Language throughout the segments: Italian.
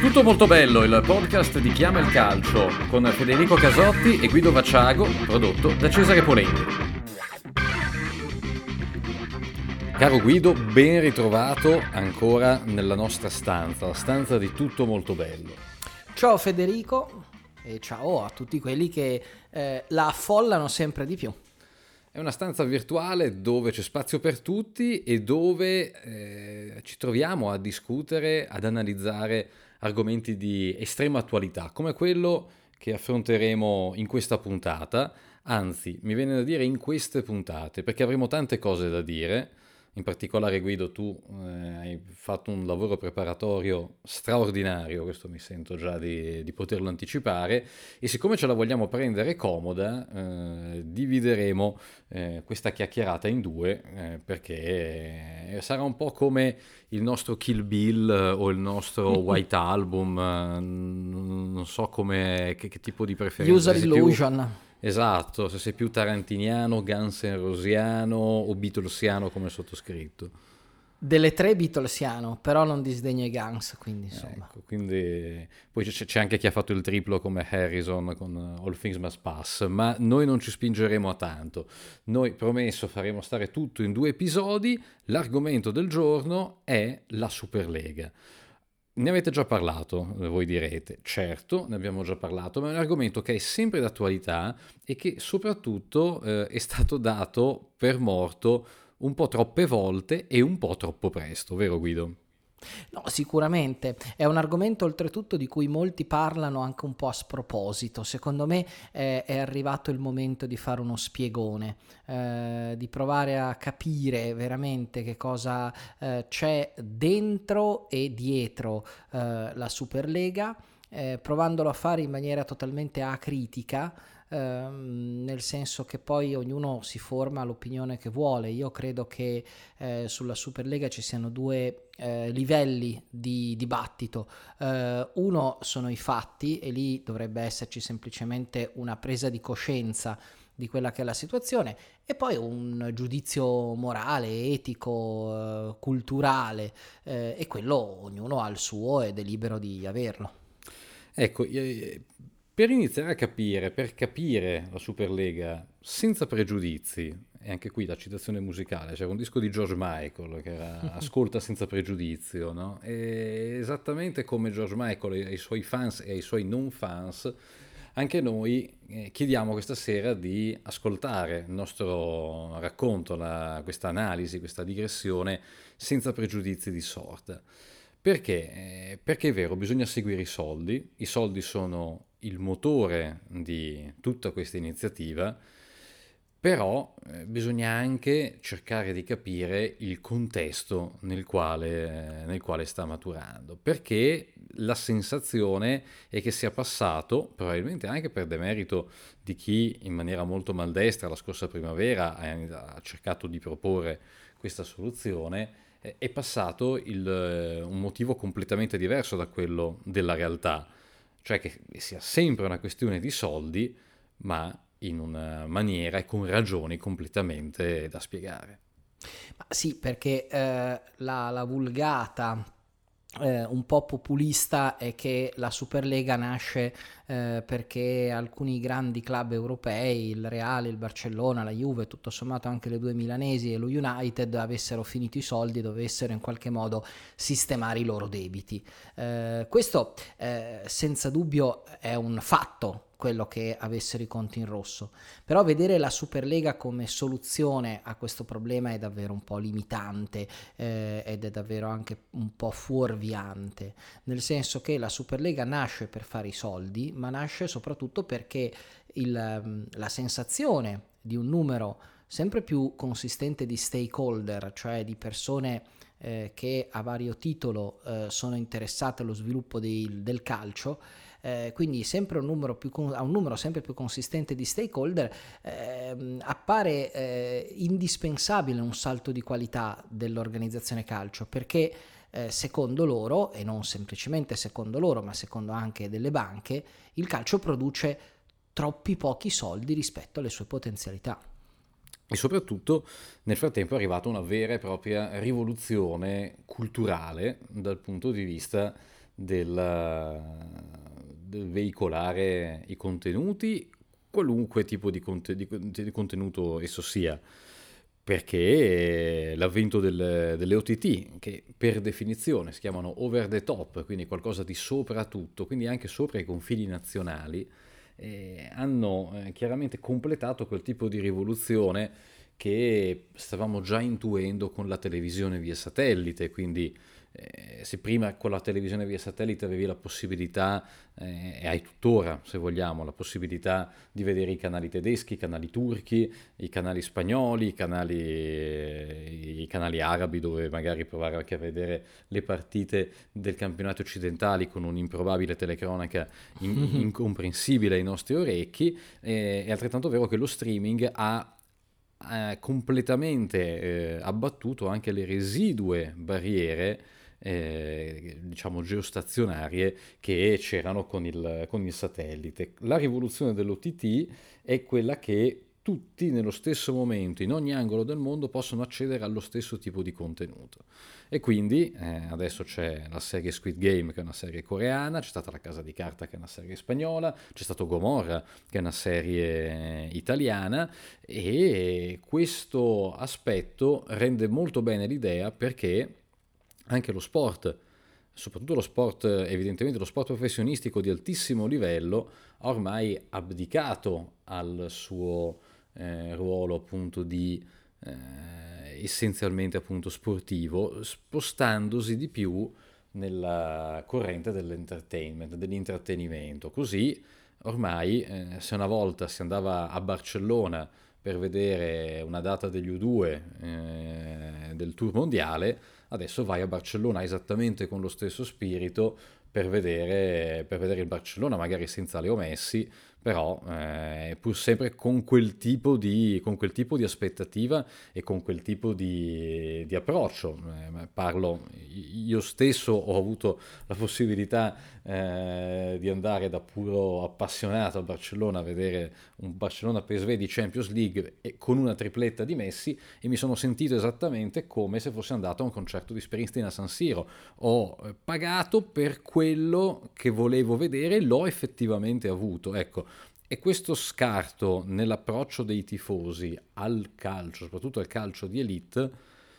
Tutto molto bello, il podcast di Chiama il Calcio con Federico Casotti e Guido Vacciago, prodotto da Cesare Polenti. Caro Guido, ben ritrovato ancora nella nostra stanza, la stanza di Tutto molto bello. Ciao Federico e ciao a tutti quelli che eh, la affollano sempre di più. È una stanza virtuale dove c'è spazio per tutti e dove eh, ci troviamo a discutere, ad analizzare argomenti di estrema attualità, come quello che affronteremo in questa puntata, anzi mi viene da dire in queste puntate, perché avremo tante cose da dire in particolare Guido tu eh, hai fatto un lavoro preparatorio straordinario, questo mi sento già di, di poterlo anticipare, e siccome ce la vogliamo prendere comoda, eh, divideremo eh, questa chiacchierata in due, eh, perché sarà un po' come il nostro Kill Bill o il nostro White Album, eh, non so come, che, che tipo di preferenza. User Illusion. Più Esatto, se sei più tarantiniano, Guns N' Rosiano o Beatlesiano come sottoscritto. Delle tre Beatlesiano, però non disdegno i Guns, quindi insomma. Ecco, quindi... Poi c'è, c'è, anche chi ha fatto il triplo come Harrison con All Things Must Pass, ma noi non ci spingeremo a tanto. Noi, promesso, faremo stare tutto in due episodi. L'argomento del giorno è la Superlega. Ne avete già parlato, voi direte, certo, ne abbiamo già parlato, ma è un argomento che è sempre d'attualità e che soprattutto eh, è stato dato per morto un po' troppe volte e un po' troppo presto, vero Guido? No, sicuramente è un argomento oltretutto di cui molti parlano anche un po' a sproposito. Secondo me eh, è arrivato il momento di fare uno spiegone, eh, di provare a capire veramente che cosa eh, c'è dentro e dietro eh, la Superlega, eh, provandolo a fare in maniera totalmente acritica ehm, nel senso che poi ognuno si forma l'opinione che vuole. Io credo che eh, sulla Superlega ci siano due eh, livelli di dibattito. Eh, uno sono i fatti e lì dovrebbe esserci semplicemente una presa di coscienza di quella che è la situazione e poi un giudizio morale, etico, eh, culturale eh, e quello ognuno ha il suo ed è libero di averlo. Ecco, per iniziare a capire, per capire la Superlega senza pregiudizi, e anche qui la citazione musicale, c'era un disco di George Michael che era Ascolta senza pregiudizio, no? E esattamente come George Michael ai suoi fans e ai suoi non fans, anche noi eh, chiediamo questa sera di ascoltare il nostro racconto, questa analisi, questa digressione senza pregiudizi di sorta. Perché? Eh, perché è vero, bisogna seguire i soldi, i soldi sono il motore di tutta questa iniziativa, però eh, bisogna anche cercare di capire il contesto nel quale, nel quale, sta maturando, perché la sensazione è che sia passato, probabilmente anche per demerito di chi in maniera molto maldestra la scorsa primavera ha, ha cercato di proporre questa soluzione, eh, è passato il, eh, un motivo completamente diverso da quello della realtà cioè che sia sempre una questione di soldi, ma in una maniera e con ragioni completamente da spiegare. Ma sì, perché eh, la, la, vulgata eh, un po' populista è che la Superlega nasce eh, perché alcuni grandi club europei, il Reale, il Barcellona, la Juve, tutto sommato anche le due milanesi e lo United avessero finito i soldi e dovessero in qualche modo sistemare i loro debiti. Eh, questo eh, senza dubbio è un fatto quello che avessero i conti in rosso. Però vedere la Superlega come soluzione a questo problema è davvero un po' limitante eh, ed è davvero anche un po' fuorviante, nel senso che la Superlega nasce per fare i soldi, ma nasce soprattutto perché il, mm, la sensazione di un numero sempre più consistente di stakeholder, cioè di persone eh, che a vario titolo eh, sono interessate allo sviluppo dei, del calcio, eh, quindi un più, a un numero sempre più consistente di stakeholder, eh, appare eh, indispensabile un salto di qualità dell'organizzazione calcio perché eh, secondo loro, e non semplicemente secondo loro, ma secondo anche delle banche, il calcio produce troppi pochi soldi rispetto alle sue potenzialità. e soprattutto nel frattempo è arrivata una vera e propria rivoluzione culturale dal punto di vista del, del veicolare i contenuti, qualunque tipo di, conte, di, di contenuto esso sia perché l'avvento del, delle OTT, che per definizione si chiamano over the top, quindi qualcosa di sopra tutto, quindi anche sopra i confini nazionali, eh, hanno eh, chiaramente completato quel tipo di rivoluzione che stavamo già intuendo con la televisione via satellite, quindi eh, se prima con la televisione via satellite avevi la possibilità, eh, e hai tuttora se vogliamo, la possibilità di vedere i canali tedeschi, i canali turchi, i canali spagnoli, i canali, eh, i canali arabi dove magari provare anche a vedere le partite del campionato occidentali con un'improbabile telecronaca in- incomprensibile ai nostri orecchi, eh, è altrettanto vero che lo streaming ha eh, completamente eh, abbattuto anche le residue barriere eh, diciamo geostazionarie che c'erano con il, con il satellite. La rivoluzione dell'OTT è quella che tutti nello stesso momento, in ogni angolo del mondo, possono accedere allo stesso tipo di contenuto. E quindi eh, adesso c'è la serie Squid Game, che è una serie coreana, c'è stata La Casa di Carta, che è una serie spagnola, c'è stato Gomorra, che è una serie italiana, e questo aspetto rende molto bene l'idea perché anche lo sport, soprattutto lo sport, evidentemente lo sport professionistico di altissimo livello, ha ormai abdicato al suo eh, ruolo appunto di eh, essenzialmente appunto sportivo, spostandosi di più nella corrente dell'entertainment, dell'intrattenimento. Così ormai eh, se una volta si andava a Barcellona per vedere una data degli U2 eh, del tour mondiale, adesso vai a Barcellona esattamente con lo stesso spirito per vedere, per vedere il Barcellona, magari senza Leo Messi, però eh, pur sempre con quel, tipo di, con quel tipo di aspettativa e con quel tipo di, di approccio. Eh, parlo, io stesso ho avuto la possibilità eh, di andare da puro appassionato al Barcellona a vedere un Barcellona PSV di Champions League con una tripletta di Messi e mi sono sentito esattamente come se fossi andato a un concerto di Springsteen a San Siro. Ho eh, pagato per quello che volevo vedere e l'ho effettivamente avuto. Ecco, e questo scarto nell'approccio dei tifosi al calcio, soprattutto al calcio di elite,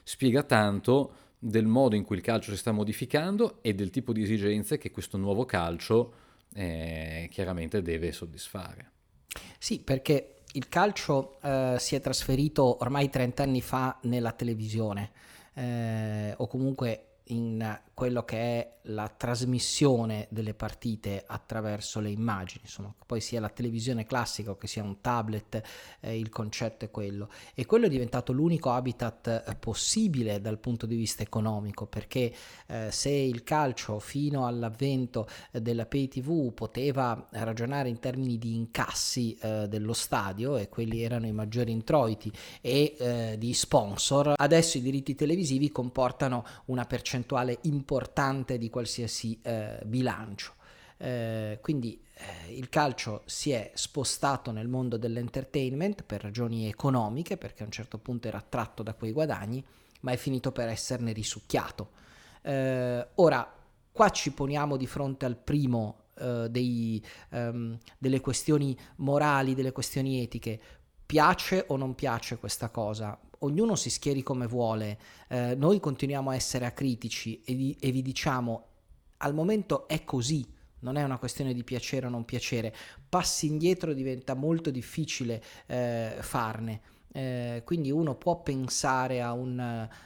spiega tanto del modo in cui il calcio si sta modificando e del tipo di esigenze che questo nuovo calcio eh, chiaramente deve soddisfare. Sì, perché il calcio eh, si è trasferito ormai 30 anni fa nella televisione eh, o comunque in quello che è la trasmissione delle partite attraverso le immagini, insomma, poi sia la televisione classica o che sia un tablet, eh, il concetto è quello. E quello è diventato l'unico habitat eh, possibile dal punto di vista economico, perché eh, se il calcio fino all'avvento eh, della pay TV poteva ragionare in termini di incassi eh, dello stadio e quelli erano i maggiori introiti e eh, di sponsor, adesso i diritti televisivi comportano una percentuale importante importante di qualsiasi eh, bilancio. Eh, quindi eh, il calcio si è spostato nel mondo dell'entertainment per ragioni economiche, perché a un certo punto era attratto da quei guadagni, ma è finito per esserne risucchiato. Eh, ora, qua ci poniamo di fronte al primo Uh, dei, um, delle questioni morali, delle questioni etiche. Piace o non piace questa cosa? Ognuno si schieri come vuole, eh, noi continuiamo a essere acritici e, di, e vi diciamo al momento è così, non è una questione di piacere o non piacere, passi indietro diventa molto difficile eh, farne. Eh, quindi uno può pensare a un,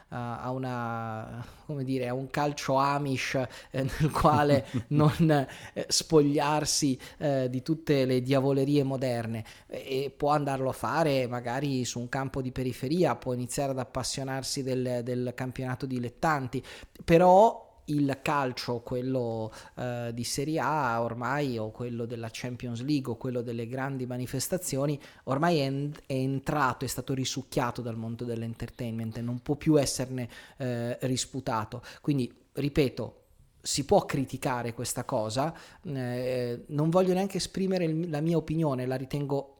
a una, dire, a un calcio Amish eh, nel quale non eh, spogliarsi eh, di tutte le diavolerie moderne. E può andarlo a fare magari su un campo di periferia, può iniziare ad appassionarsi del, del campionato dilettanti, però il calcio, quello eh, di Serie A ormai o quello della Champions League o quello delle grandi manifestazioni, ormai è, en- è entrato, è stato risucchiato dal mondo dell'entertainment e non può più esserne eh, risputato. Quindi, ripeto, si può criticare questa cosa, eh, non voglio neanche esprimere il, la mia opinione, la ritengo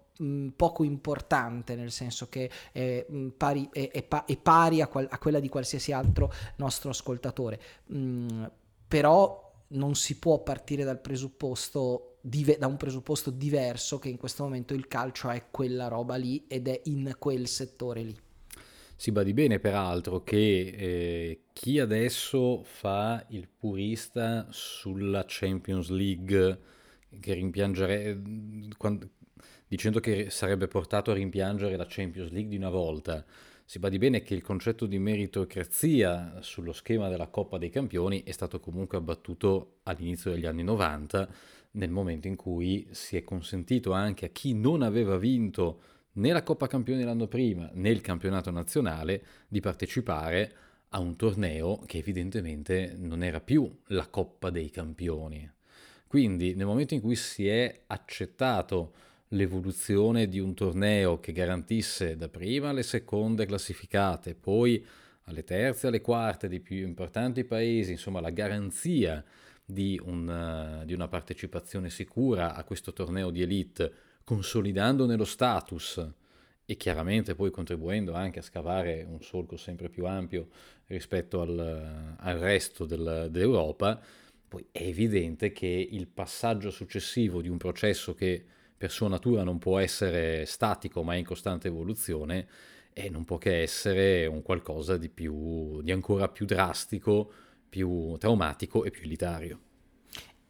poco importante, nel senso che è pari, è, è, è pari a, qual, a, quella di qualsiasi altro nostro ascoltatore. Mm, però non si può partire dal presupposto da un presupposto diverso che in questo momento il calcio è quella roba lì ed è in quel settore lì. Si badi bene peraltro che eh, chi adesso fa il purista sulla Champions League, che rimpiangere, quando, dicendo che sarebbe portato a rimpiangere la Champions League di una volta, si badi bene che il concetto di meritocrazia sullo schema della Coppa dei Campioni è stato comunque abbattuto all'inizio degli anni 90, nel momento in cui si è consentito anche a chi non aveva vinto né la Coppa Campioni l'anno prima né il campionato nazionale di partecipare a un torneo che evidentemente non era più la Coppa dei Campioni. Quindi nel momento in cui si è accettato l'evoluzione di un torneo che garantisse dapprima le seconde classificate, poi alle terze alle quarte dei più importanti paesi, insomma la garanzia di, un, di una partecipazione sicura a questo torneo di elite, consolidandone lo status e chiaramente poi contribuendo anche a scavare un solco sempre più ampio rispetto al, al resto del, dell'Europa, poi è evidente che il passaggio successivo di un processo che per sua natura non può essere statico ma è in costante evoluzione e non può che essere un qualcosa di, più, di ancora più drastico, più traumatico e più elitario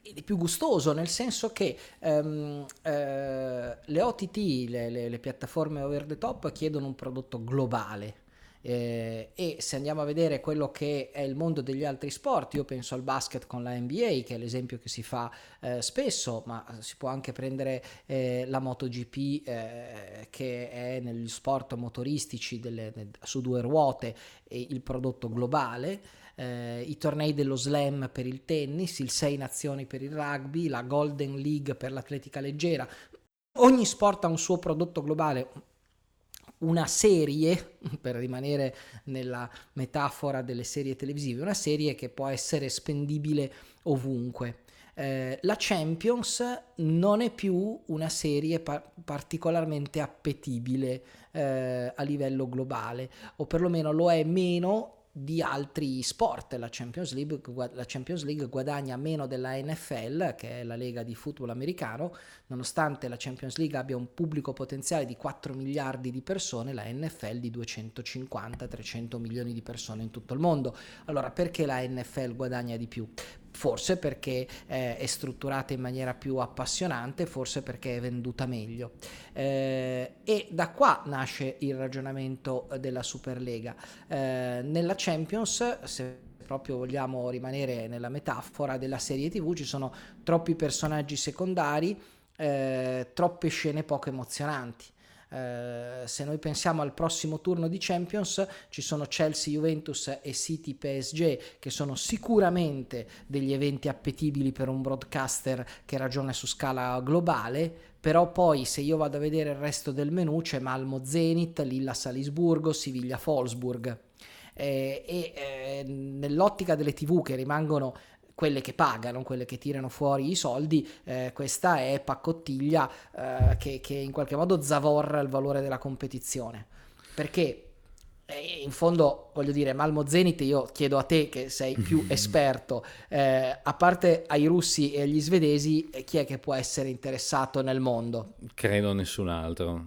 e di più gustoso, nel senso che um, eh, le OTT, le, le, le, piattaforme over the top, chiedono un prodotto globale. Eh, e se andiamo a vedere quello che è il mondo degli altri sport, io penso al basket con la NBA, che è l'esempio che si fa eh, spesso, ma si può anche prendere eh, la MotoGP, eh, che è negli sport motoristici delle, su due ruote, il prodotto globale. Eh, i tornei dello slam per il tennis, il 6 nazioni per il rugby, la Golden League per l'atletica leggera. Ogni sport ha un suo prodotto globale, una serie, per rimanere nella metafora delle serie televisive, una serie che può essere spendibile ovunque. Eh, la Champions non è più una serie par- particolarmente appetibile eh, a livello globale, o perlomeno lo è meno di altri sport. La Champions, League, la Champions League guadagna meno della NFL, che è la lega di football americano, nonostante la Champions League abbia un pubblico potenziale di 4 miliardi di persone, la NFL di 250-300 milioni di persone in tutto il mondo. Allora perché la NFL guadagna di più? Forse perché eh, è strutturata in maniera più appassionante, forse perché è venduta meglio. Eh, e da qua nasce il ragionamento della Superlega. Eh, nella Champions, se proprio vogliamo rimanere nella metafora della serie TV, ci sono troppi personaggi secondari, eh, troppe scene poco emozionanti. Eh, se noi pensiamo al prossimo turno di Champions, ci sono Chelsea, Juventus e City PSG che sono sicuramente degli eventi appetibili per un broadcaster che ragiona su scala globale, però poi se io vado a vedere il resto del menu c'è Malmo Zenit, Lilla Salisburgo, Siviglia Folsburg. Eh, e eh, nell'ottica delle tv che rimangono quelle che pagano, quelle che tirano fuori i soldi, eh, questa è paccottiglia eh, che, che, in qualche modo zavorra il valore della competizione. Perché eh, in fondo, voglio dire, Malmo Zenit, io chiedo a te che sei più esperto, eh, a parte ai russi e agli svedesi, chi è che può essere interessato nel mondo? Credo nessun altro.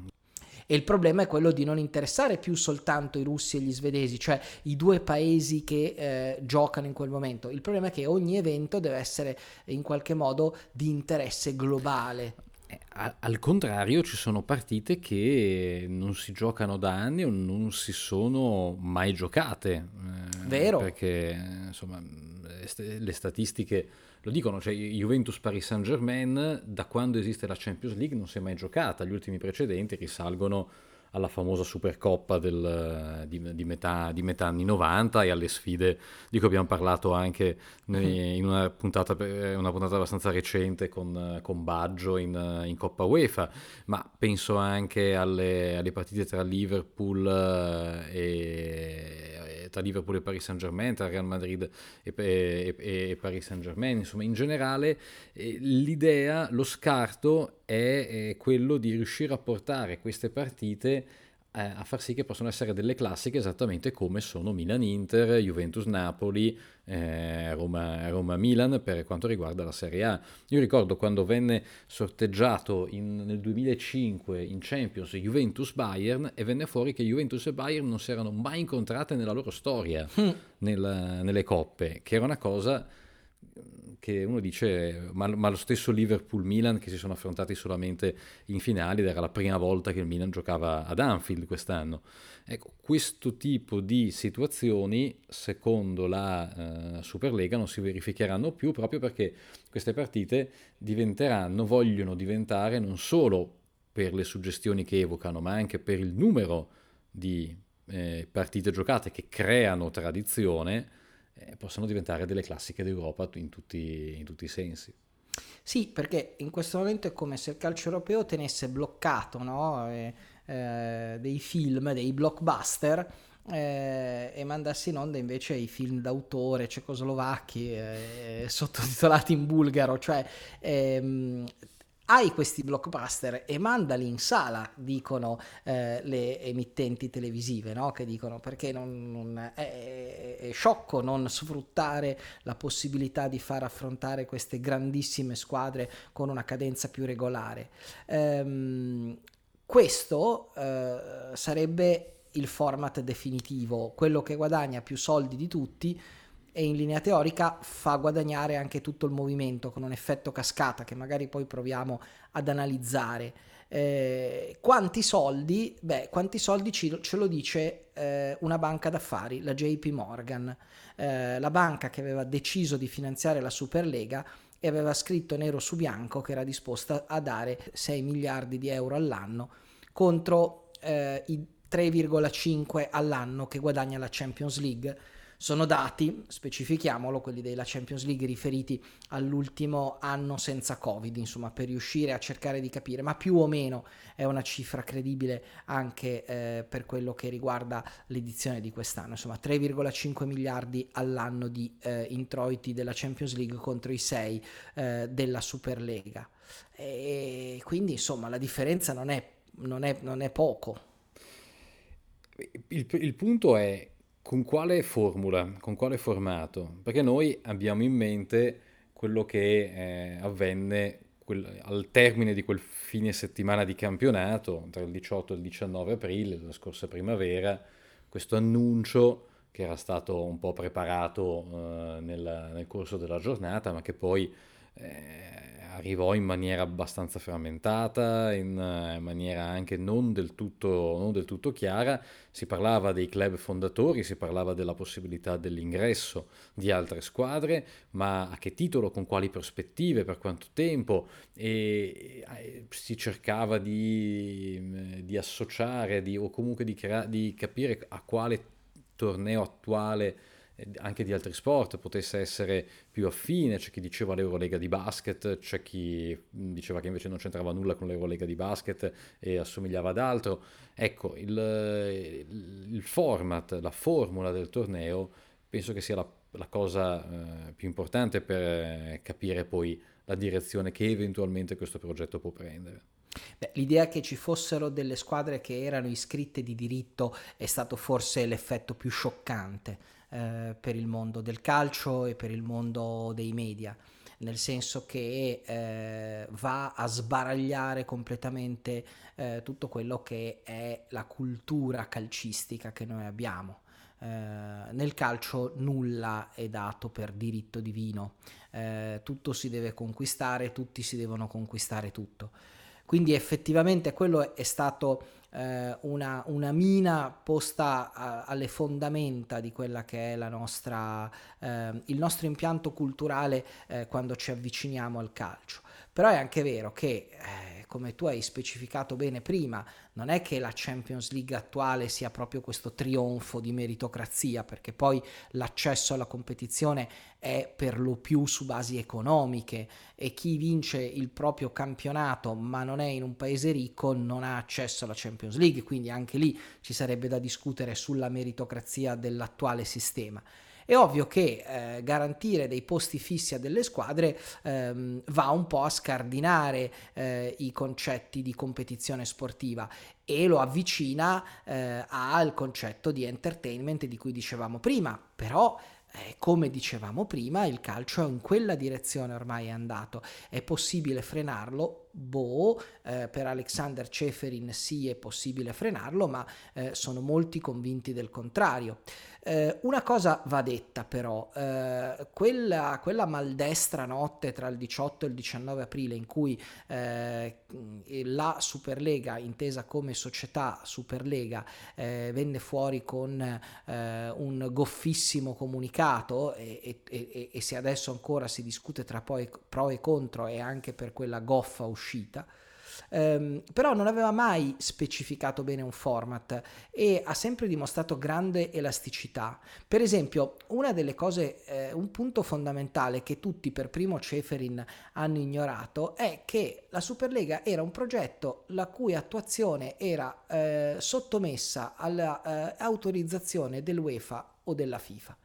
E il problema è quello di non interessare più soltanto i russi e gli svedesi, cioè i due paesi che eh, giocano in quel momento. Il problema è che ogni evento deve essere in qualche modo di interesse globale. Eh, al contrario, ci sono partite che non si giocano da anni o non si sono mai giocate. Eh, Vero. Perché insomma, le statistiche lo dicono, cioè Juventus Paris Saint Germain da quando esiste la Champions League non si è mai giocata, gli ultimi precedenti risalgono alla famosa Supercoppa del, di, di, metà, di, metà, anni 90 e alle sfide di cui abbiamo parlato anche in una puntata, una puntata abbastanza recente con, con Baggio in, in, Coppa UEFA, ma penso anche alle, alle partite tra Liverpool e, tra Liverpool e Paris Saint Germain, tra Real Madrid e, e, e Paris Saint Germain, insomma in generale eh, l'idea, lo scarto è, è quello di riuscire a portare queste partite eh, a far sì che possano essere delle classiche esattamente come sono Milan-Inter, Juventus-Napoli, eh, Roma-Milan per quanto riguarda la Serie A. Io ricordo quando venne sorteggiato in, nel 2005 in Champions Juventus-Bayern e venne fuori che Juventus e Bayern non si erano mai incontrate nella loro storia mm. nel, nelle coppe, che era una cosa che uno dice, ma, ma lo stesso Liverpool-Milan che si sono affrontati solamente in finale ed era la prima volta che il Milan giocava ad Anfield quest'anno. Ecco, questo tipo di situazioni, secondo la uh, Superlega, non si verificheranno più proprio perché queste partite diventeranno, vogliono diventare non solo per le suggestioni che evocano, ma anche per il numero di eh, partite giocate che creano tradizione eh, possono diventare delle classiche d'Europa in tutti, in tutti i sensi. Sì, perché in questo momento è come se il calcio europeo tenesse bloccato no? eh, eh, dei film, dei blockbuster eh, e mandasse in onda invece i film d'autore cecoslovacchi eh, sottotitolati in bulgaro, cioè ehm, hai questi blockbuster e mandali in sala, dicono eh, le emittenti televisive, no? che dicono perché non, non è, è, sciocco non sfruttare la possibilità di far affrontare queste grandissime squadre con una cadenza più regolare. Ehm, questo eh, sarebbe il format definitivo, quello che guadagna più soldi di tutti e in linea teorica fa guadagnare anche tutto il movimento con un effetto cascata che magari poi proviamo ad analizzare. Eh, quanti soldi? Beh, quanti soldi ci, ce lo dice eh, una banca d'affari, la JP Morgan, eh, la banca che aveva deciso di finanziare la Superlega e aveva scritto nero su bianco che era disposta a dare 6 miliardi di euro all'anno contro eh, i 3,5 all'anno che guadagna la Champions League sono dati, specifichiamolo, quelli della Champions League riferiti all'ultimo anno senza Covid, insomma, per riuscire a cercare di capire, ma più o meno è una cifra credibile anche eh, per quello che riguarda l'edizione di quest'anno, insomma, 3,5 miliardi all'anno di eh, introiti della Champions League contro i 6 eh, della Superlega. E quindi, insomma, la differenza non è, non è, non è poco. Il, il punto è con quale formula, con quale formato? Perché noi abbiamo in mente quello che eh, avvenne quel, al termine di quel fine settimana di campionato, tra il 18 e il 19 aprile, la scorsa primavera, questo annuncio che era stato un po' preparato eh, nel, nel, corso della giornata, ma che poi eh, arrivò in maniera abbastanza frammentata, in eh, maniera anche non del, tutto, non del tutto chiara. Si parlava dei club fondatori, si parlava della possibilità dell'ingresso di altre squadre, ma a che titolo, con quali prospettive, per quanto tempo, e, e si cercava di, di associare di, o comunque di, crea- di capire a quale torneo attuale anche di altri sport potesse essere più affine, c'è chi diceva l'Eurolega di basket, c'è chi diceva che invece non c'entrava nulla con l'Eurolega di basket e assomigliava ad altro. Ecco, il, il format, la formula del torneo penso che sia la, la cosa eh, più importante per eh, capire poi la direzione che eventualmente questo progetto può prendere. Beh, l'idea che ci fossero delle squadre che erano iscritte di diritto è stato forse l'effetto più scioccante eh, per il mondo del calcio e per il mondo dei media nel senso che eh, va a sbaragliare completamente eh, tutto quello che è la cultura calcistica che noi abbiamo. Eh, nel calcio nulla è dato per diritto divino, eh, tutto si deve conquistare, tutti si devono conquistare tutto. Quindi effettivamente quello è stato eh, una, una, mina posta a, alle fondamenta di quella che è la nostra, eh, il nostro impianto culturale eh, quando ci avviciniamo al calcio. Però è anche vero che, eh, come tu hai specificato bene prima, non è che la Champions League attuale sia proprio questo trionfo di meritocrazia, perché poi l'accesso alla competizione è per lo più su basi economiche e chi vince il proprio campionato ma non è in un paese ricco non ha accesso alla Champions League, quindi anche lì ci sarebbe da discutere sulla meritocrazia dell'attuale sistema. È ovvio che eh, garantire dei posti fissi a delle squadre ehm, va un po' a scardinare eh, i concetti di competizione sportiva e lo avvicina eh, al concetto di entertainment di cui dicevamo prima, però eh, come dicevamo prima, il calcio in quella direzione ormai è andato. È possibile frenarlo? Boh, eh, per Alexander Ceferin sì è possibile frenarlo, ma eh, sono molti convinti del contrario. Eh, una cosa va detta però, eh, quella, quella, maldestra notte tra il 18 e il 19 aprile in cui eh, la Superlega, intesa come società Superlega, eh, venne fuori con un goffissimo comunicato e, e, e, e, se adesso ancora si discute tra pro e contro e anche per quella goffa uscita, ehm, però non aveva mai specificato bene un format e ha sempre dimostrato grande elasticità. Per esempio, una delle cose, eh, un punto fondamentale che tutti per primo Ceferin hanno ignorato è che la Superlega era un progetto la cui attuazione era eh, sottomessa all'autorizzazione eh, dell'UEFA o della FIFA.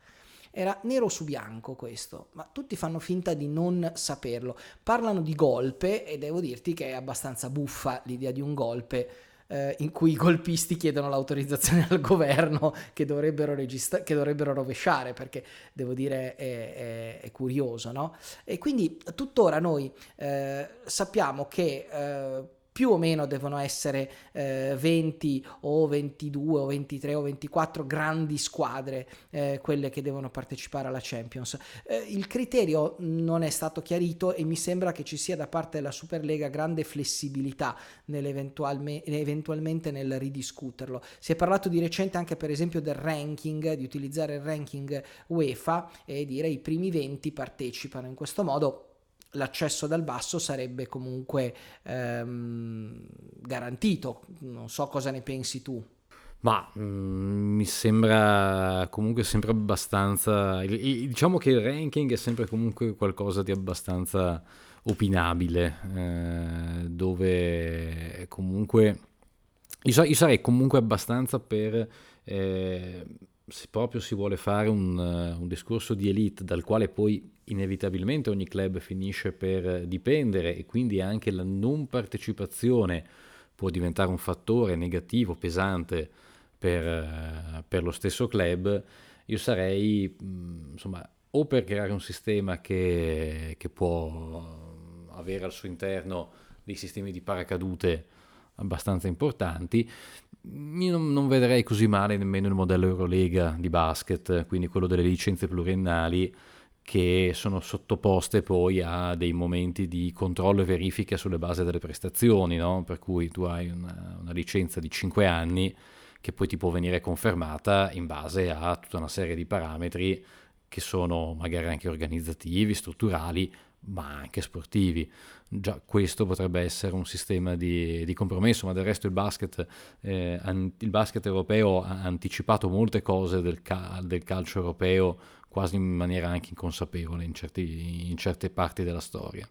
Era nero su bianco questo, ma tutti fanno finta di non saperlo. Parlano di golpe e devo dirti che è abbastanza buffa l'idea di un golpe eh, in cui i golpisti chiedono l'autorizzazione al governo che dovrebbero, registra- che dovrebbero rovesciare, perché devo dire è, è, è curioso, no? E quindi tuttora noi eh, sappiamo che eh, più o meno devono essere eh, 20 o 22 o 23 o 24 grandi squadre eh, quelle che devono partecipare alla Champions. Eh, il criterio non è stato chiarito e mi sembra che ci sia da parte della Superlega grande flessibilità eventualmente nel ridiscuterlo. Si è parlato di recente anche per esempio del ranking, di utilizzare il ranking UEFA e dire i primi 20 partecipano in questo modo l'accesso dal basso sarebbe comunque ehm, garantito. Non so cosa ne pensi tu. Ma mh, mm, mi sembra comunque sempre abbastanza. Diciamo che il ranking è sempre comunque qualcosa di abbastanza opinabile, eh, dove comunque. Io, io, sarei comunque abbastanza per. Eh, se proprio si vuole fare un, un discorso di elite dal quale poi inevitabilmente ogni club finisce per dipendere e quindi anche la non partecipazione può diventare un fattore negativo, pesante per, per lo stesso club, io sarei insomma o per creare un sistema che, che può avere al suo interno dei sistemi di paracadute abbastanza importanti. Io non, non, vedrei così male nemmeno il modello Eurolega di basket, quindi quello delle licenze pluriennali, che sono sottoposte poi a dei momenti di controllo e verifica sulle basi delle prestazioni, no? per cui tu hai una, una, licenza di 5 anni che poi ti può venire confermata in base a tutta una serie di parametri che sono magari anche organizzativi, strutturali, ma anche sportivi. Già questo potrebbe essere un sistema di, di compromesso, ma del resto il basket, eh, an- il basket europeo ha anticipato molte cose del, ca- del calcio europeo quasi in maniera anche inconsapevole in, certi, in certe parti della storia.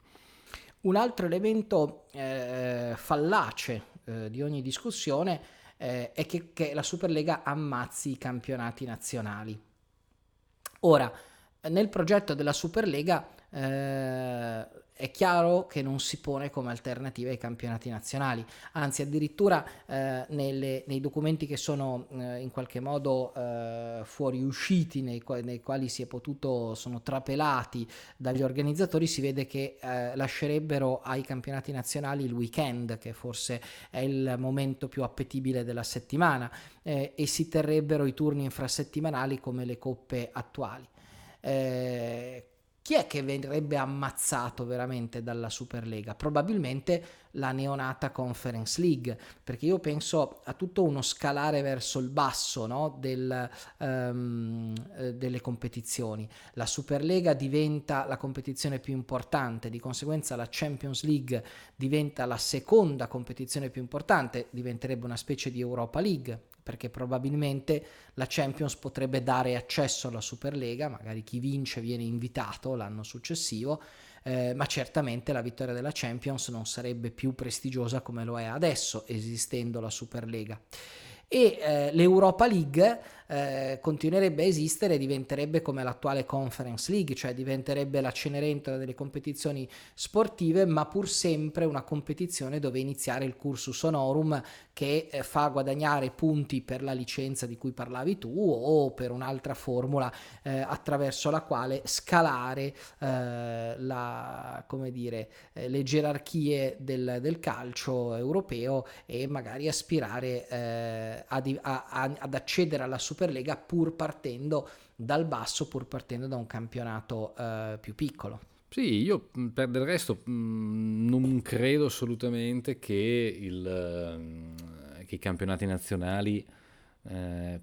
Un altro elemento eh, fallace eh, di ogni discussione eh, è che, che la Superlega ammazzi i campionati nazionali. Ora, nel progetto della Superlega eh, è chiaro che non si pone come alternativa ai campionati nazionali, anzi addirittura eh, nelle, nei documenti che sono eh, in qualche modo eh, fuoriusciti, nei, nei, quali si è potuto, sono trapelati dagli organizzatori, si vede che eh, lascerebbero ai campionati nazionali il weekend, che forse è il momento più appetibile della settimana, eh, e si terrebbero i turni infrasettimanali come le coppe attuali. Eh, chi è che verrebbe ammazzato veramente dalla Superlega? Probabilmente la neonata Conference League, perché io penso a tutto uno scalare verso il basso no? Del, um, delle competizioni. La Superlega diventa la competizione più importante, di conseguenza la Champions League diventa la seconda competizione più importante, diventerebbe una specie di Europa League perché probabilmente la Champions potrebbe dare accesso alla Superlega, magari chi vince viene invitato l'anno successivo, eh, ma certamente la vittoria della Champions non sarebbe più prestigiosa come lo è adesso, esistendo la Superlega. E eh, l'Europa League eh, continuerebbe a esistere e diventerebbe come l'attuale Conference League, cioè diventerebbe la Cenerentola delle competizioni sportive, ma pur sempre una competizione dove iniziare il cursus honorum che eh, fa guadagnare punti per la licenza di cui parlavi tu o per un'altra formula eh, attraverso la quale scalare eh, la, dire, eh, le gerarchie del, del, calcio europeo e magari aspirare eh, ad, a, a, ad accedere alla Super Superlega pur partendo dal basso, pur partendo da un campionato eh, più piccolo. Sì, io per del resto non credo assolutamente che, il, eh, che i campionati nazionali, eh,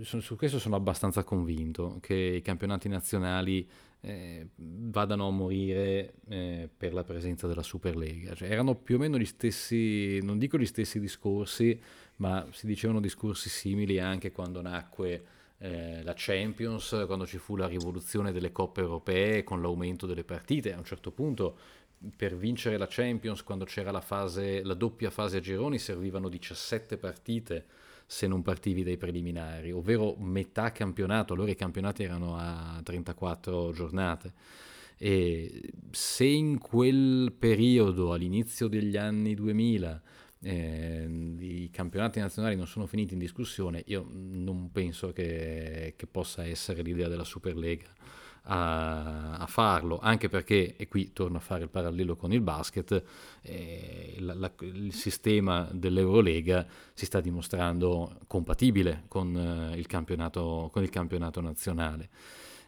su questo sono abbastanza convinto, che i campionati nazionali eh, vadano a morire eh, per la presenza della Superlega. Cioè, erano più o meno gli stessi, non dico gli stessi discorsi, ma si dicevano discorsi simili anche quando nacque eh, la Champions, quando ci fu la rivoluzione delle coppe europee con l'aumento delle partite. A un certo punto per vincere la Champions, quando c'era la, fase, la doppia fase a gironi, servivano 17 partite se non partivi dai preliminari, ovvero metà campionato, allora i campionati erano a 34 giornate. E se in quel periodo, all'inizio degli anni 2000, eh, i campionati nazionali non sono finiti in discussione, io non penso che, che possa essere l'idea della Superlega a, a, farlo, anche perché, e qui torno a fare il parallelo con il basket, eh, la, la, il sistema dell'Eurolega si sta dimostrando compatibile con, eh, il, campionato, con il campionato nazionale.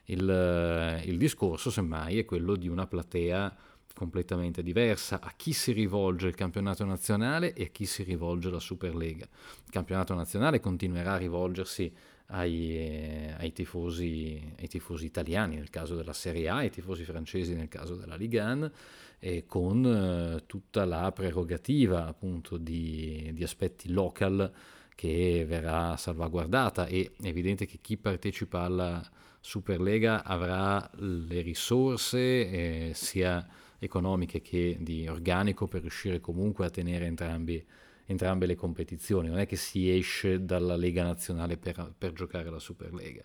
Il, eh, il discorso, semmai, è quello di una platea completamente diversa a chi si rivolge il campionato nazionale e a chi si rivolge la Superlega. Il campionato nazionale continuerà a rivolgersi ai, eh, ai, tifosi, ai, tifosi, italiani nel caso della Serie A, ai tifosi francesi nel caso della Ligue 1, e con eh, tutta la prerogativa appunto di, di aspetti local che verrà salvaguardata. È evidente che chi partecipa alla Superlega avrà le risorse eh, sia economiche che di organico per riuscire comunque a tenere entrambi, entrambe le competizioni. Non è che si esce dalla Lega Nazionale per, per giocare la Superlega.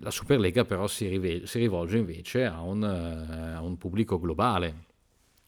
La Superlega però si, rive- si rivolge invece a un, uh, a un, pubblico globale,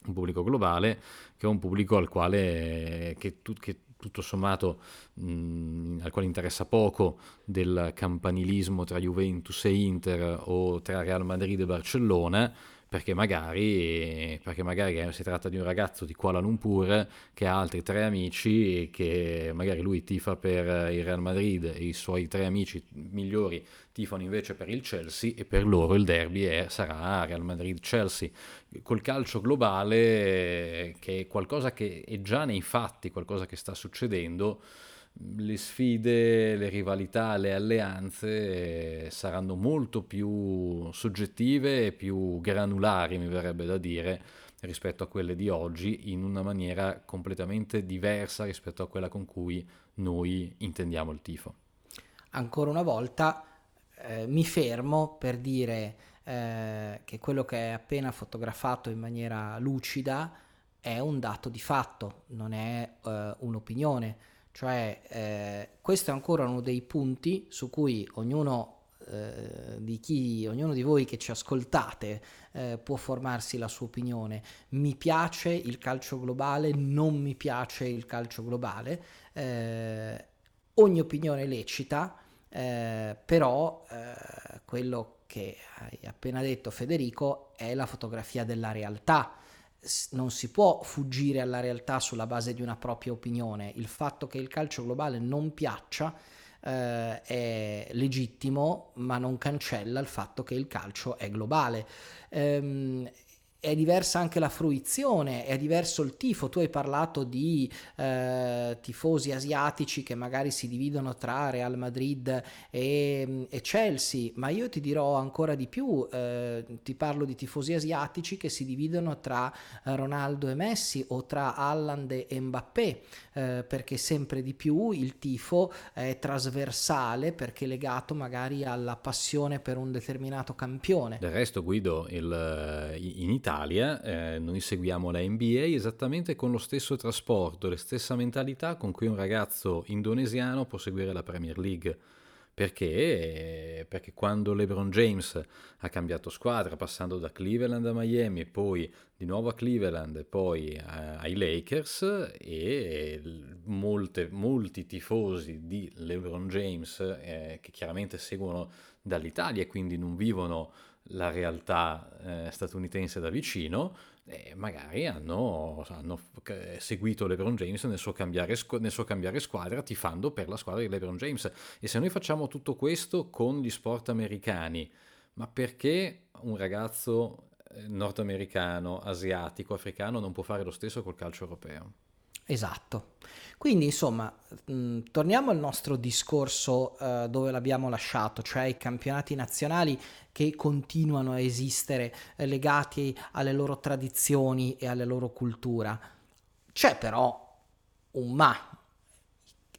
un pubblico globale che è un pubblico al quale che, tu, che tutto sommato mh, al quale interessa poco del campanilismo tra Juventus e Inter o tra Real Madrid e Barcellona, perché magari, perché magari si tratta di un ragazzo di Kuala Lumpur che ha altri tre amici e che magari lui tifa per il Real Madrid e i suoi tre amici migliori tifano invece per il Chelsea e per loro il derby è, sarà Real Madrid-Chelsea. Col calcio globale, che è qualcosa che è già nei fatti, qualcosa che sta succedendo, le sfide, le rivalità, le alleanze eh, saranno molto più soggettive e più granulari, mi verrebbe da dire, rispetto a quelle di oggi, in una maniera completamente diversa rispetto a quella con cui noi intendiamo il tifo. Ancora una volta eh, mi fermo per dire eh, che quello che è appena fotografato in maniera lucida è un dato di fatto, non è eh, un'opinione cioè, eh, questo è ancora uno dei punti su cui ognuno eh, di chi, ognuno di voi che ci ascoltate eh, può formarsi la sua opinione. Mi piace il calcio globale, non mi piace il calcio globale. Eh, ogni opinione è lecita, eh, però quello che hai appena detto Federico è la fotografia della realtà non si può fuggire alla realtà sulla base di una propria opinione. Il fatto che il calcio globale non piaccia eh, è legittimo, ma non cancella il fatto che il calcio è globale. Ehm, è diversa anche la fruizione, è diverso il tifo. Tu hai parlato di eh, tifosi asiatici che magari si dividono tra Real Madrid e, e Chelsea, ma io ti dirò ancora di più, eh, ti parlo di tifosi asiatici che si dividono tra Ronaldo e Messi o tra Haaland e Mbappé, eh, perché sempre di più il tifo è trasversale perché è legato magari alla passione per un determinato campione. Del resto Guido, il, in Italia Italia, eh, noi seguiamo la NBA esattamente con lo stesso trasporto, la stessa mentalità con cui un ragazzo indonesiano può seguire la Premier League. Perché? Perché quando LeBron James ha cambiato squadra, passando da Cleveland a Miami, poi di nuovo a Cleveland e poi ai Lakers, e molte, molti tifosi di LeBron James, eh, che chiaramente seguono dall'Italia e quindi non vivono la realtà eh, statunitense da vicino e magari hanno, hanno, seguito LeBron James nel suo, cambiare, nel suo, cambiare, squadra tifando per la squadra di LeBron James e se noi facciamo tutto questo con gli sport americani ma perché un ragazzo eh, nordamericano, asiatico, africano non può fare lo stesso col calcio europeo? Esatto. Quindi insomma, mh, mm, torniamo al nostro discorso uh, dove l'abbiamo lasciato, cioè i campionati nazionali che continuano a esistere eh, legati alle loro tradizioni e alla loro cultura. C'è però un ma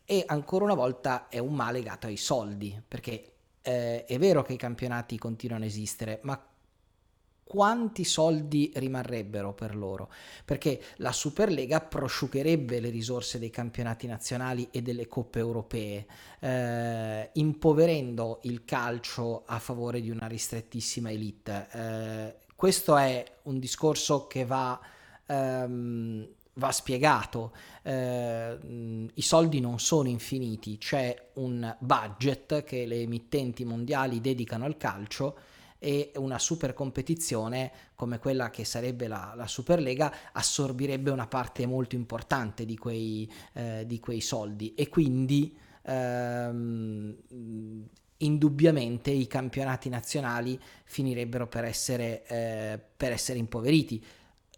e ancora una volta è un ma legato ai soldi, perché eh, è vero che i campionati continuano a esistere, ma quanti soldi rimarrebbero per loro, perché la Superlega prosciugherebbe le risorse dei campionati nazionali e delle coppe europee, eh, impoverendo il calcio a favore di una ristrettissima elite. Eh, questo è un discorso che va... Ehm, va spiegato, eh, i soldi non sono infiniti, c'è un budget che le emittenti mondiali dedicano al calcio e una super competizione come quella che sarebbe la, la Superlega assorbirebbe una parte molto importante di quei, eh, di quei soldi e quindi ehm, indubbiamente i campionati nazionali finirebbero per essere, eh, per essere impoveriti.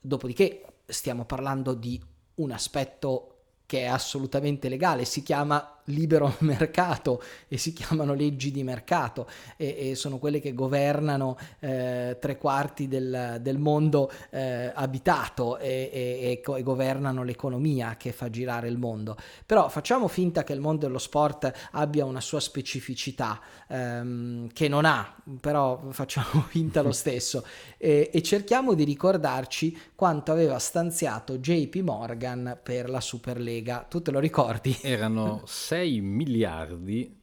Dopodiché stiamo parlando di un aspetto che è assolutamente legale, si chiama libero mercato e si chiamano leggi di mercato e, e sono quelle che governano eh, tre quarti del, del mondo eh, abitato e, e, e, governano l'economia che fa girare il mondo. Però facciamo finta che il mondo dello sport abbia una sua specificità ehm, che non ha, però facciamo finta lo stesso e, cerchiamo di ricordarci quanto aveva stanziato JP Morgan per la Superlega. Tu te lo ricordi? Erano 6 miliardi,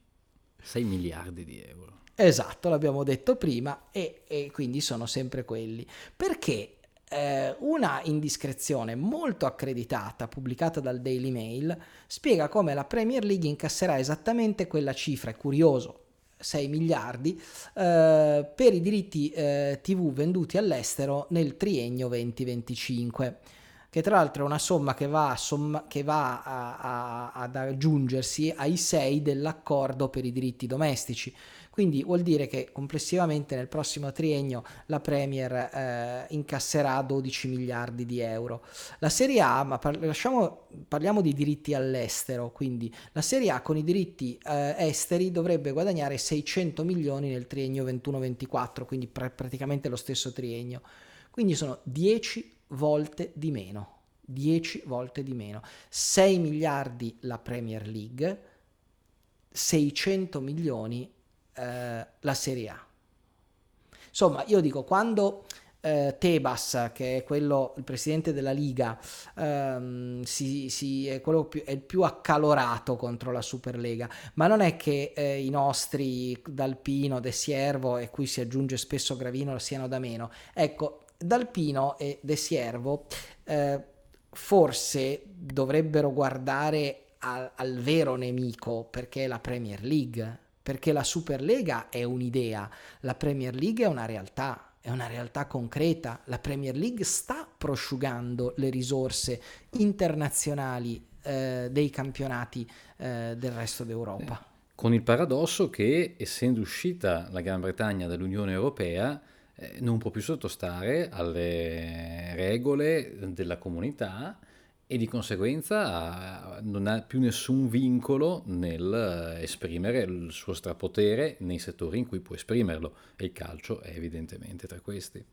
6 miliardi di euro. Esatto, l'abbiamo detto prima e, e quindi sono sempre quelli. Perché eh, una indiscrezione molto accreditata pubblicata dal Daily Mail spiega come la Premier League incasserà esattamente quella cifra, è curioso, 6 miliardi eh, per i diritti eh, TV venduti all'estero nel triennio 2025 che tra l'altro è una somma che va, somma, che va a, a, ad aggiungersi ai 6 dell'accordo per i diritti domestici. Quindi vuol dire che complessivamente nel prossimo triennio la Premier eh, incasserà 12 miliardi di euro. La Serie A, ma par- lasciamo, parliamo di diritti all'estero, quindi la Serie A con i diritti eh, esteri dovrebbe guadagnare 600 milioni nel triennio 21-24, quindi pr- praticamente lo stesso triennio. Quindi sono 10 volte di meno. 10 volte di meno. 6 miliardi la Premier League, 600 milioni eh, la Serie A. Insomma, io dico, quando eh, Tebas, che è quello, il presidente della Liga, ehm, si, si, è, più, è, il più accalorato contro la Superlega, ma non è che eh, i nostri Dalpino, De Siervo, e qui si aggiunge spesso Gravino, siano da meno. Ecco, Dalpino e De Siervo eh, forse dovrebbero guardare al, al vero nemico perché è la Premier League, perché la Superlega è un'idea, la Premier League è una realtà, è una realtà concreta. La Premier League sta prosciugando le risorse internazionali eh, dei campionati eh, del resto d'Europa. con il paradosso che essendo uscita la Gran Bretagna dall'Unione Europea non può più sottostare alle regole della comunità e di conseguenza non ha più nessun vincolo nel eh, esprimere il suo strapotere nei settori in cui può esprimerlo e il calcio è evidentemente tra questi.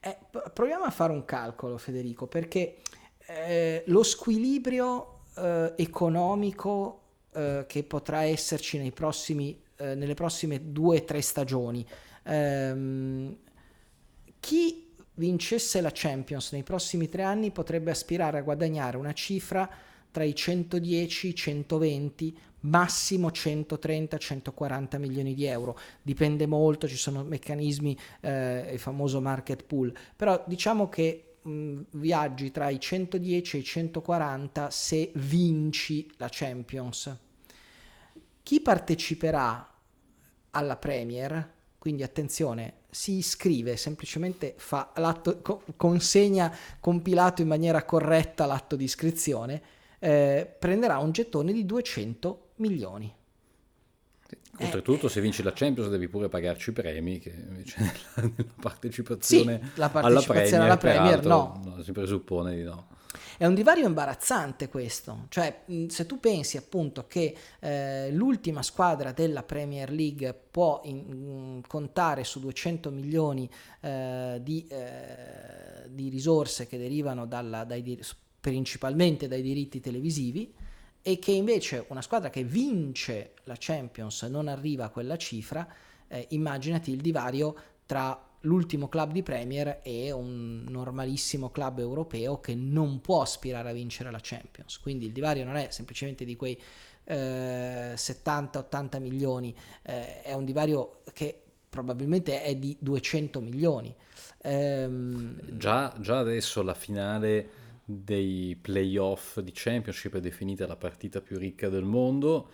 Eh, proviamo a fare un calcolo Federico perché eh, lo squilibrio eh, economico eh, che potrà esserci prossimi, eh, nelle prossime due o tre stagioni. Ehm, chi vincesse la Champions nei prossimi tre anni potrebbe aspirare a guadagnare una cifra tra i 110 e i 120 massimo 130-140 milioni di euro, dipende molto, ci sono meccanismi, eh, il famoso market pool, però diciamo che mh, viaggi tra i 110 e i 140 se vinci la Champions. Chi parteciperà alla Premier, quindi attenzione, si iscrive, semplicemente fa l'atto, co- consegna compilato in maniera corretta l'atto di iscrizione, eh, prenderà un gettone di 200 milioni. Oltretutto, eh, se vinci la Champions devi pure pagarci i premi, che invece nella, nella partecipazione, sì, la partecipazione alla Premier, alla Premier no. no. Si presuppone di no. È un divario imbarazzante questo, cioè se tu pensi appunto che eh, l'ultima squadra della Premier League può in, contare su 200 milioni eh, di, eh, di, risorse che derivano dalla, dai, principalmente dai diritti televisivi, e che invece una squadra che vince la Champions non arriva a quella cifra, eh, immaginati il divario tra l'ultimo club di Premier e un normalissimo club europeo che non può aspirare a vincere la Champions. Quindi il divario non è semplicemente di quei eh, 70-80 milioni, eh, è un divario che probabilmente è di 200 milioni. Ehm... Già, già adesso la finale dei playoff di Championship è definita la partita più ricca del mondo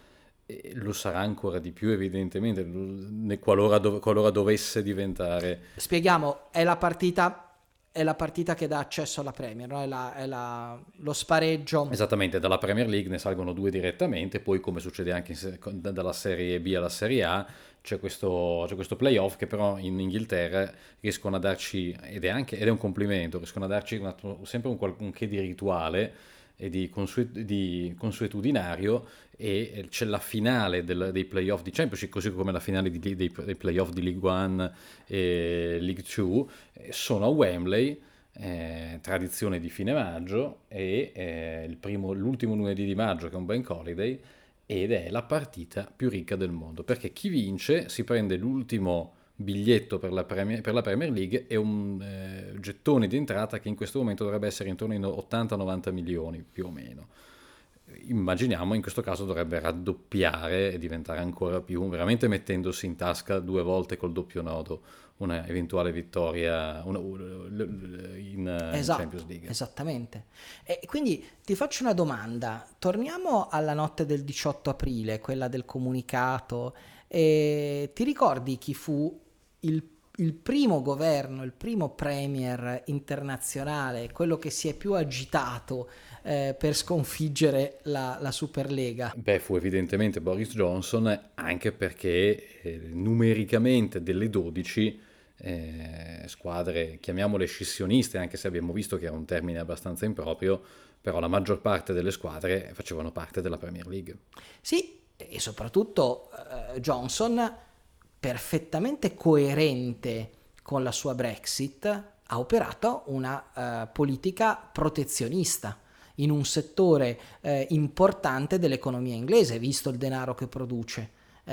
lo sarà ancora di più evidentemente qualora, dov- qualora dovesse diventare spieghiamo è la partita è la partita che dà accesso alla Premier, no? è, la, è la, lo spareggio. Esattamente, dalla Premier League ne salgono due direttamente, poi come succede anche se- dalla Serie B alla Serie A, c'è questo, c'è questo playoff che però in Inghilterra riescono a darci, ed è, anche, ed è un complimento, riescono a darci una, sempre un, un che di rituale e di, consuet- di, consuetudinario e c'è la finale del, dei playoff di Championship, così come la finale di, dei, dei playoff di League One e League Two, sono a Wembley, eh, tradizione di fine maggio, e eh, primo, l'ultimo lunedì di maggio che è un bank holiday, ed è la partita più ricca del mondo, perché chi vince si prende l'ultimo biglietto per la Premier, per la Premier League e un eh, gettone di entrata che in questo momento dovrebbe essere intorno ai 80-90 milioni più o meno. Immaginiamo in questo caso dovrebbe raddoppiare e diventare ancora più, veramente mettendosi in tasca due volte col doppio nodo una eventuale vittoria una, in esatto, Champions League. Esattamente. E quindi ti faccio una domanda. Torniamo alla notte del 18 aprile, quella del comunicato. E ti ricordi chi fu il, il primo governo, il primo premier internazionale, quello che si è più agitato eh, per sconfiggere la, la, Superlega? Beh, fu evidentemente Boris Johnson, anche perché eh, numericamente delle 12 eh, squadre, chiamiamole scissioniste, anche se abbiamo visto che è un termine abbastanza improprio, però la maggior parte delle squadre facevano parte della Premier League. Sì, e soprattutto eh, Johnson perfettamente coerente con la sua Brexit, ha operato una uh, politica protezionista in un settore uh, importante dell'economia inglese, visto il denaro che produce. Uh,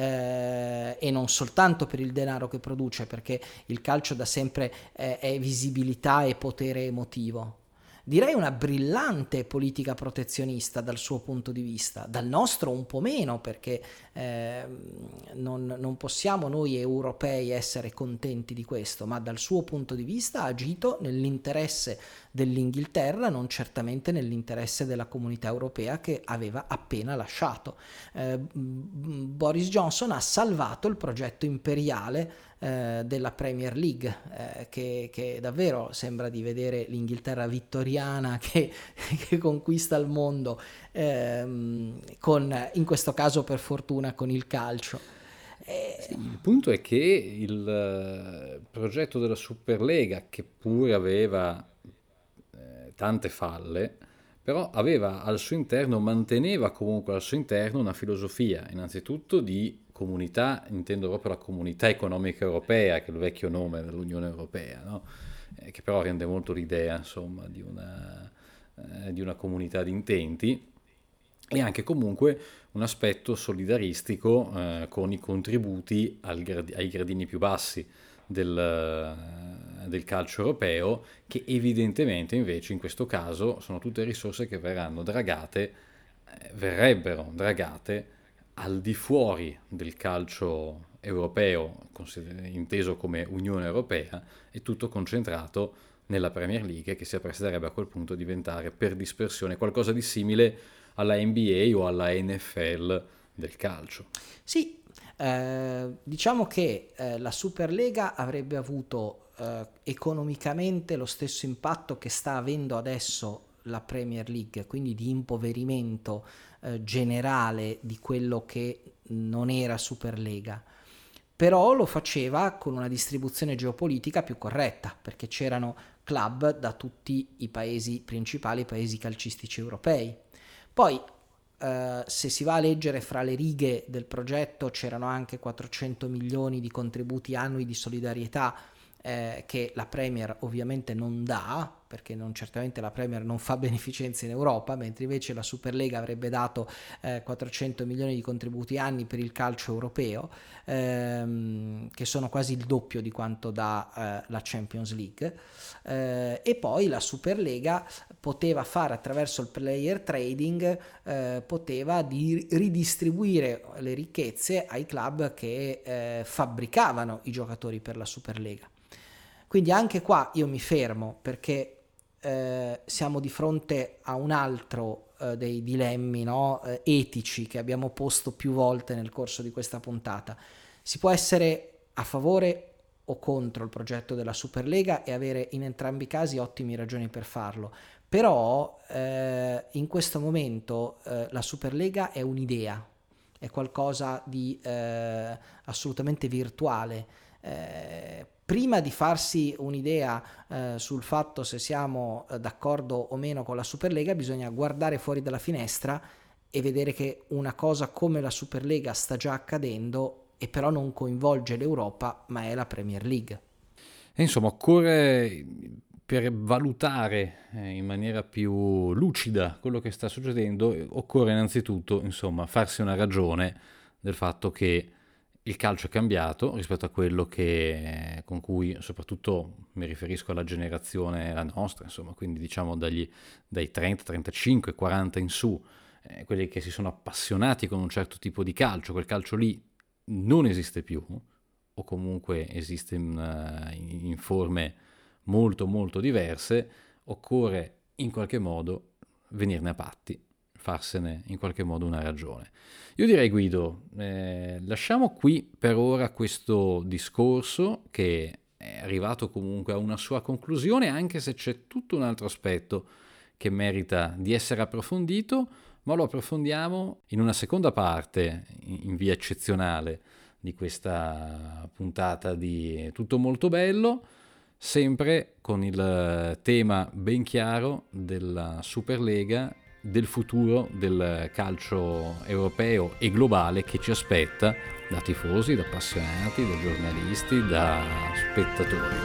e non soltanto per il denaro che produce, perché il calcio da sempre è visibilità e potere emotivo direi una brillante politica protezionista dal suo punto di vista, dal nostro un po' meno perché eh, non, non, possiamo noi europei essere contenti di questo, ma dal suo punto di vista ha agito nell'interesse dell'Inghilterra, non certamente nell'interesse della comunità europea che aveva appena lasciato. Eh, Boris Johnson ha salvato il progetto imperiale eh, della Premier League, eh, che, che, davvero sembra di vedere l'Inghilterra vittoriana che, che conquista il mondo, ehm, con, in questo caso per fortuna con il calcio. Sì, il punto è che il eh, progetto della Superlega, che pure aveva eh, tante falle, però aveva al suo interno, manteneva comunque al suo interno una filosofia, innanzitutto di comunità, intendo proprio la comunità economica europea, che è il vecchio nome dell'Unione Europea, no? eh, che però rende molto l'idea insomma, di, una, eh, di una comunità di intenti e anche comunque un aspetto solidaristico eh, con i contributi grad- ai gradini più bassi del, del calcio europeo, che evidentemente invece in questo caso sono tutte risorse che verranno dragate, eh, verrebbero dragate al di fuori del calcio europeo, inteso come Unione Europea, e tutto concentrato nella Premier League che si appresterebbe a quel punto a diventare per dispersione qualcosa di simile alla NBA o alla NFL del calcio. Sì, eh, diciamo che eh, la Superlega avrebbe avuto eh, economicamente lo stesso impatto che sta avendo adesso la Premier League, quindi di impoverimento eh, generale di quello che non era Superlega. Però lo faceva con una distribuzione geopolitica più corretta, perché c'erano club da tutti i paesi principali, i paesi calcistici europei. Poi Uh, se si va a leggere fra le righe del progetto c'erano anche 400 milioni di contributi annui di solidarietà eh, che la Premier ovviamente non dà, perché non, certamente la Premier non fa beneficenza in Europa, mentre invece la Superlega avrebbe dato eh, 400 milioni di contributi anni per il calcio europeo, ehm, che sono quasi il doppio di quanto dà eh, la Champions League. Eh, e poi la Superlega poteva fare attraverso il player trading, eh, poteva di ridistribuire le ricchezze ai club che eh, fabbricavano i giocatori per la Superlega. Quindi anche qua io mi fermo perché eh, siamo di fronte a un altro eh, dei dilemmi no? eh, etici che abbiamo posto più volte nel corso di questa puntata. Si può essere a favore o contro il progetto della Superlega e avere in entrambi i casi ottime ragioni per farlo. Però eh, in questo momento eh, la Superlega è un'idea, è qualcosa di eh, assolutamente virtuale. Prima di farsi un'idea eh, sul fatto se siamo eh, d'accordo o meno con la Superlega, bisogna guardare fuori dalla finestra e vedere che una cosa come la Superlega sta già accadendo e però non coinvolge l'Europa, ma è la Premier League. E insomma, occorre per valutare eh, in maniera più lucida quello che sta succedendo, occorre innanzitutto, insomma, farsi una ragione del fatto che il calcio è cambiato rispetto a quello che, con cui, soprattutto mi riferisco alla generazione la nostra, insomma, quindi diciamo dagli, dai 30, 35, 40 in su, eh, quelli che si sono appassionati con un certo tipo di calcio, quel calcio lì non esiste più, o comunque esiste in, uh, in forme molto molto diverse, occorre in qualche modo venirne a patti farsene in qualche modo una ragione. Io direi Guido, eh, lasciamo qui per ora questo discorso che è arrivato comunque a una sua conclusione, anche se c'è tutto un altro aspetto che merita di essere approfondito, ma lo approfondiamo in una seconda parte, in via eccezionale, di questa puntata di Tutto molto bello, sempre con il tema ben chiaro della Superlega del futuro del calcio europeo e globale che ci aspetta da tifosi, da appassionati, da giornalisti, da spettatori.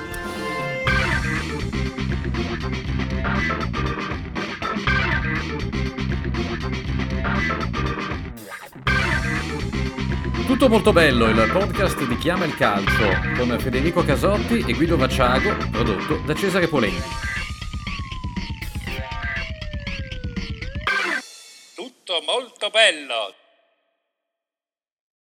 Tutto molto bello, il podcast di Chiama il Calcio con Federico Casotti e Guido Vacciago, prodotto da Cesare Polenti. Molto bello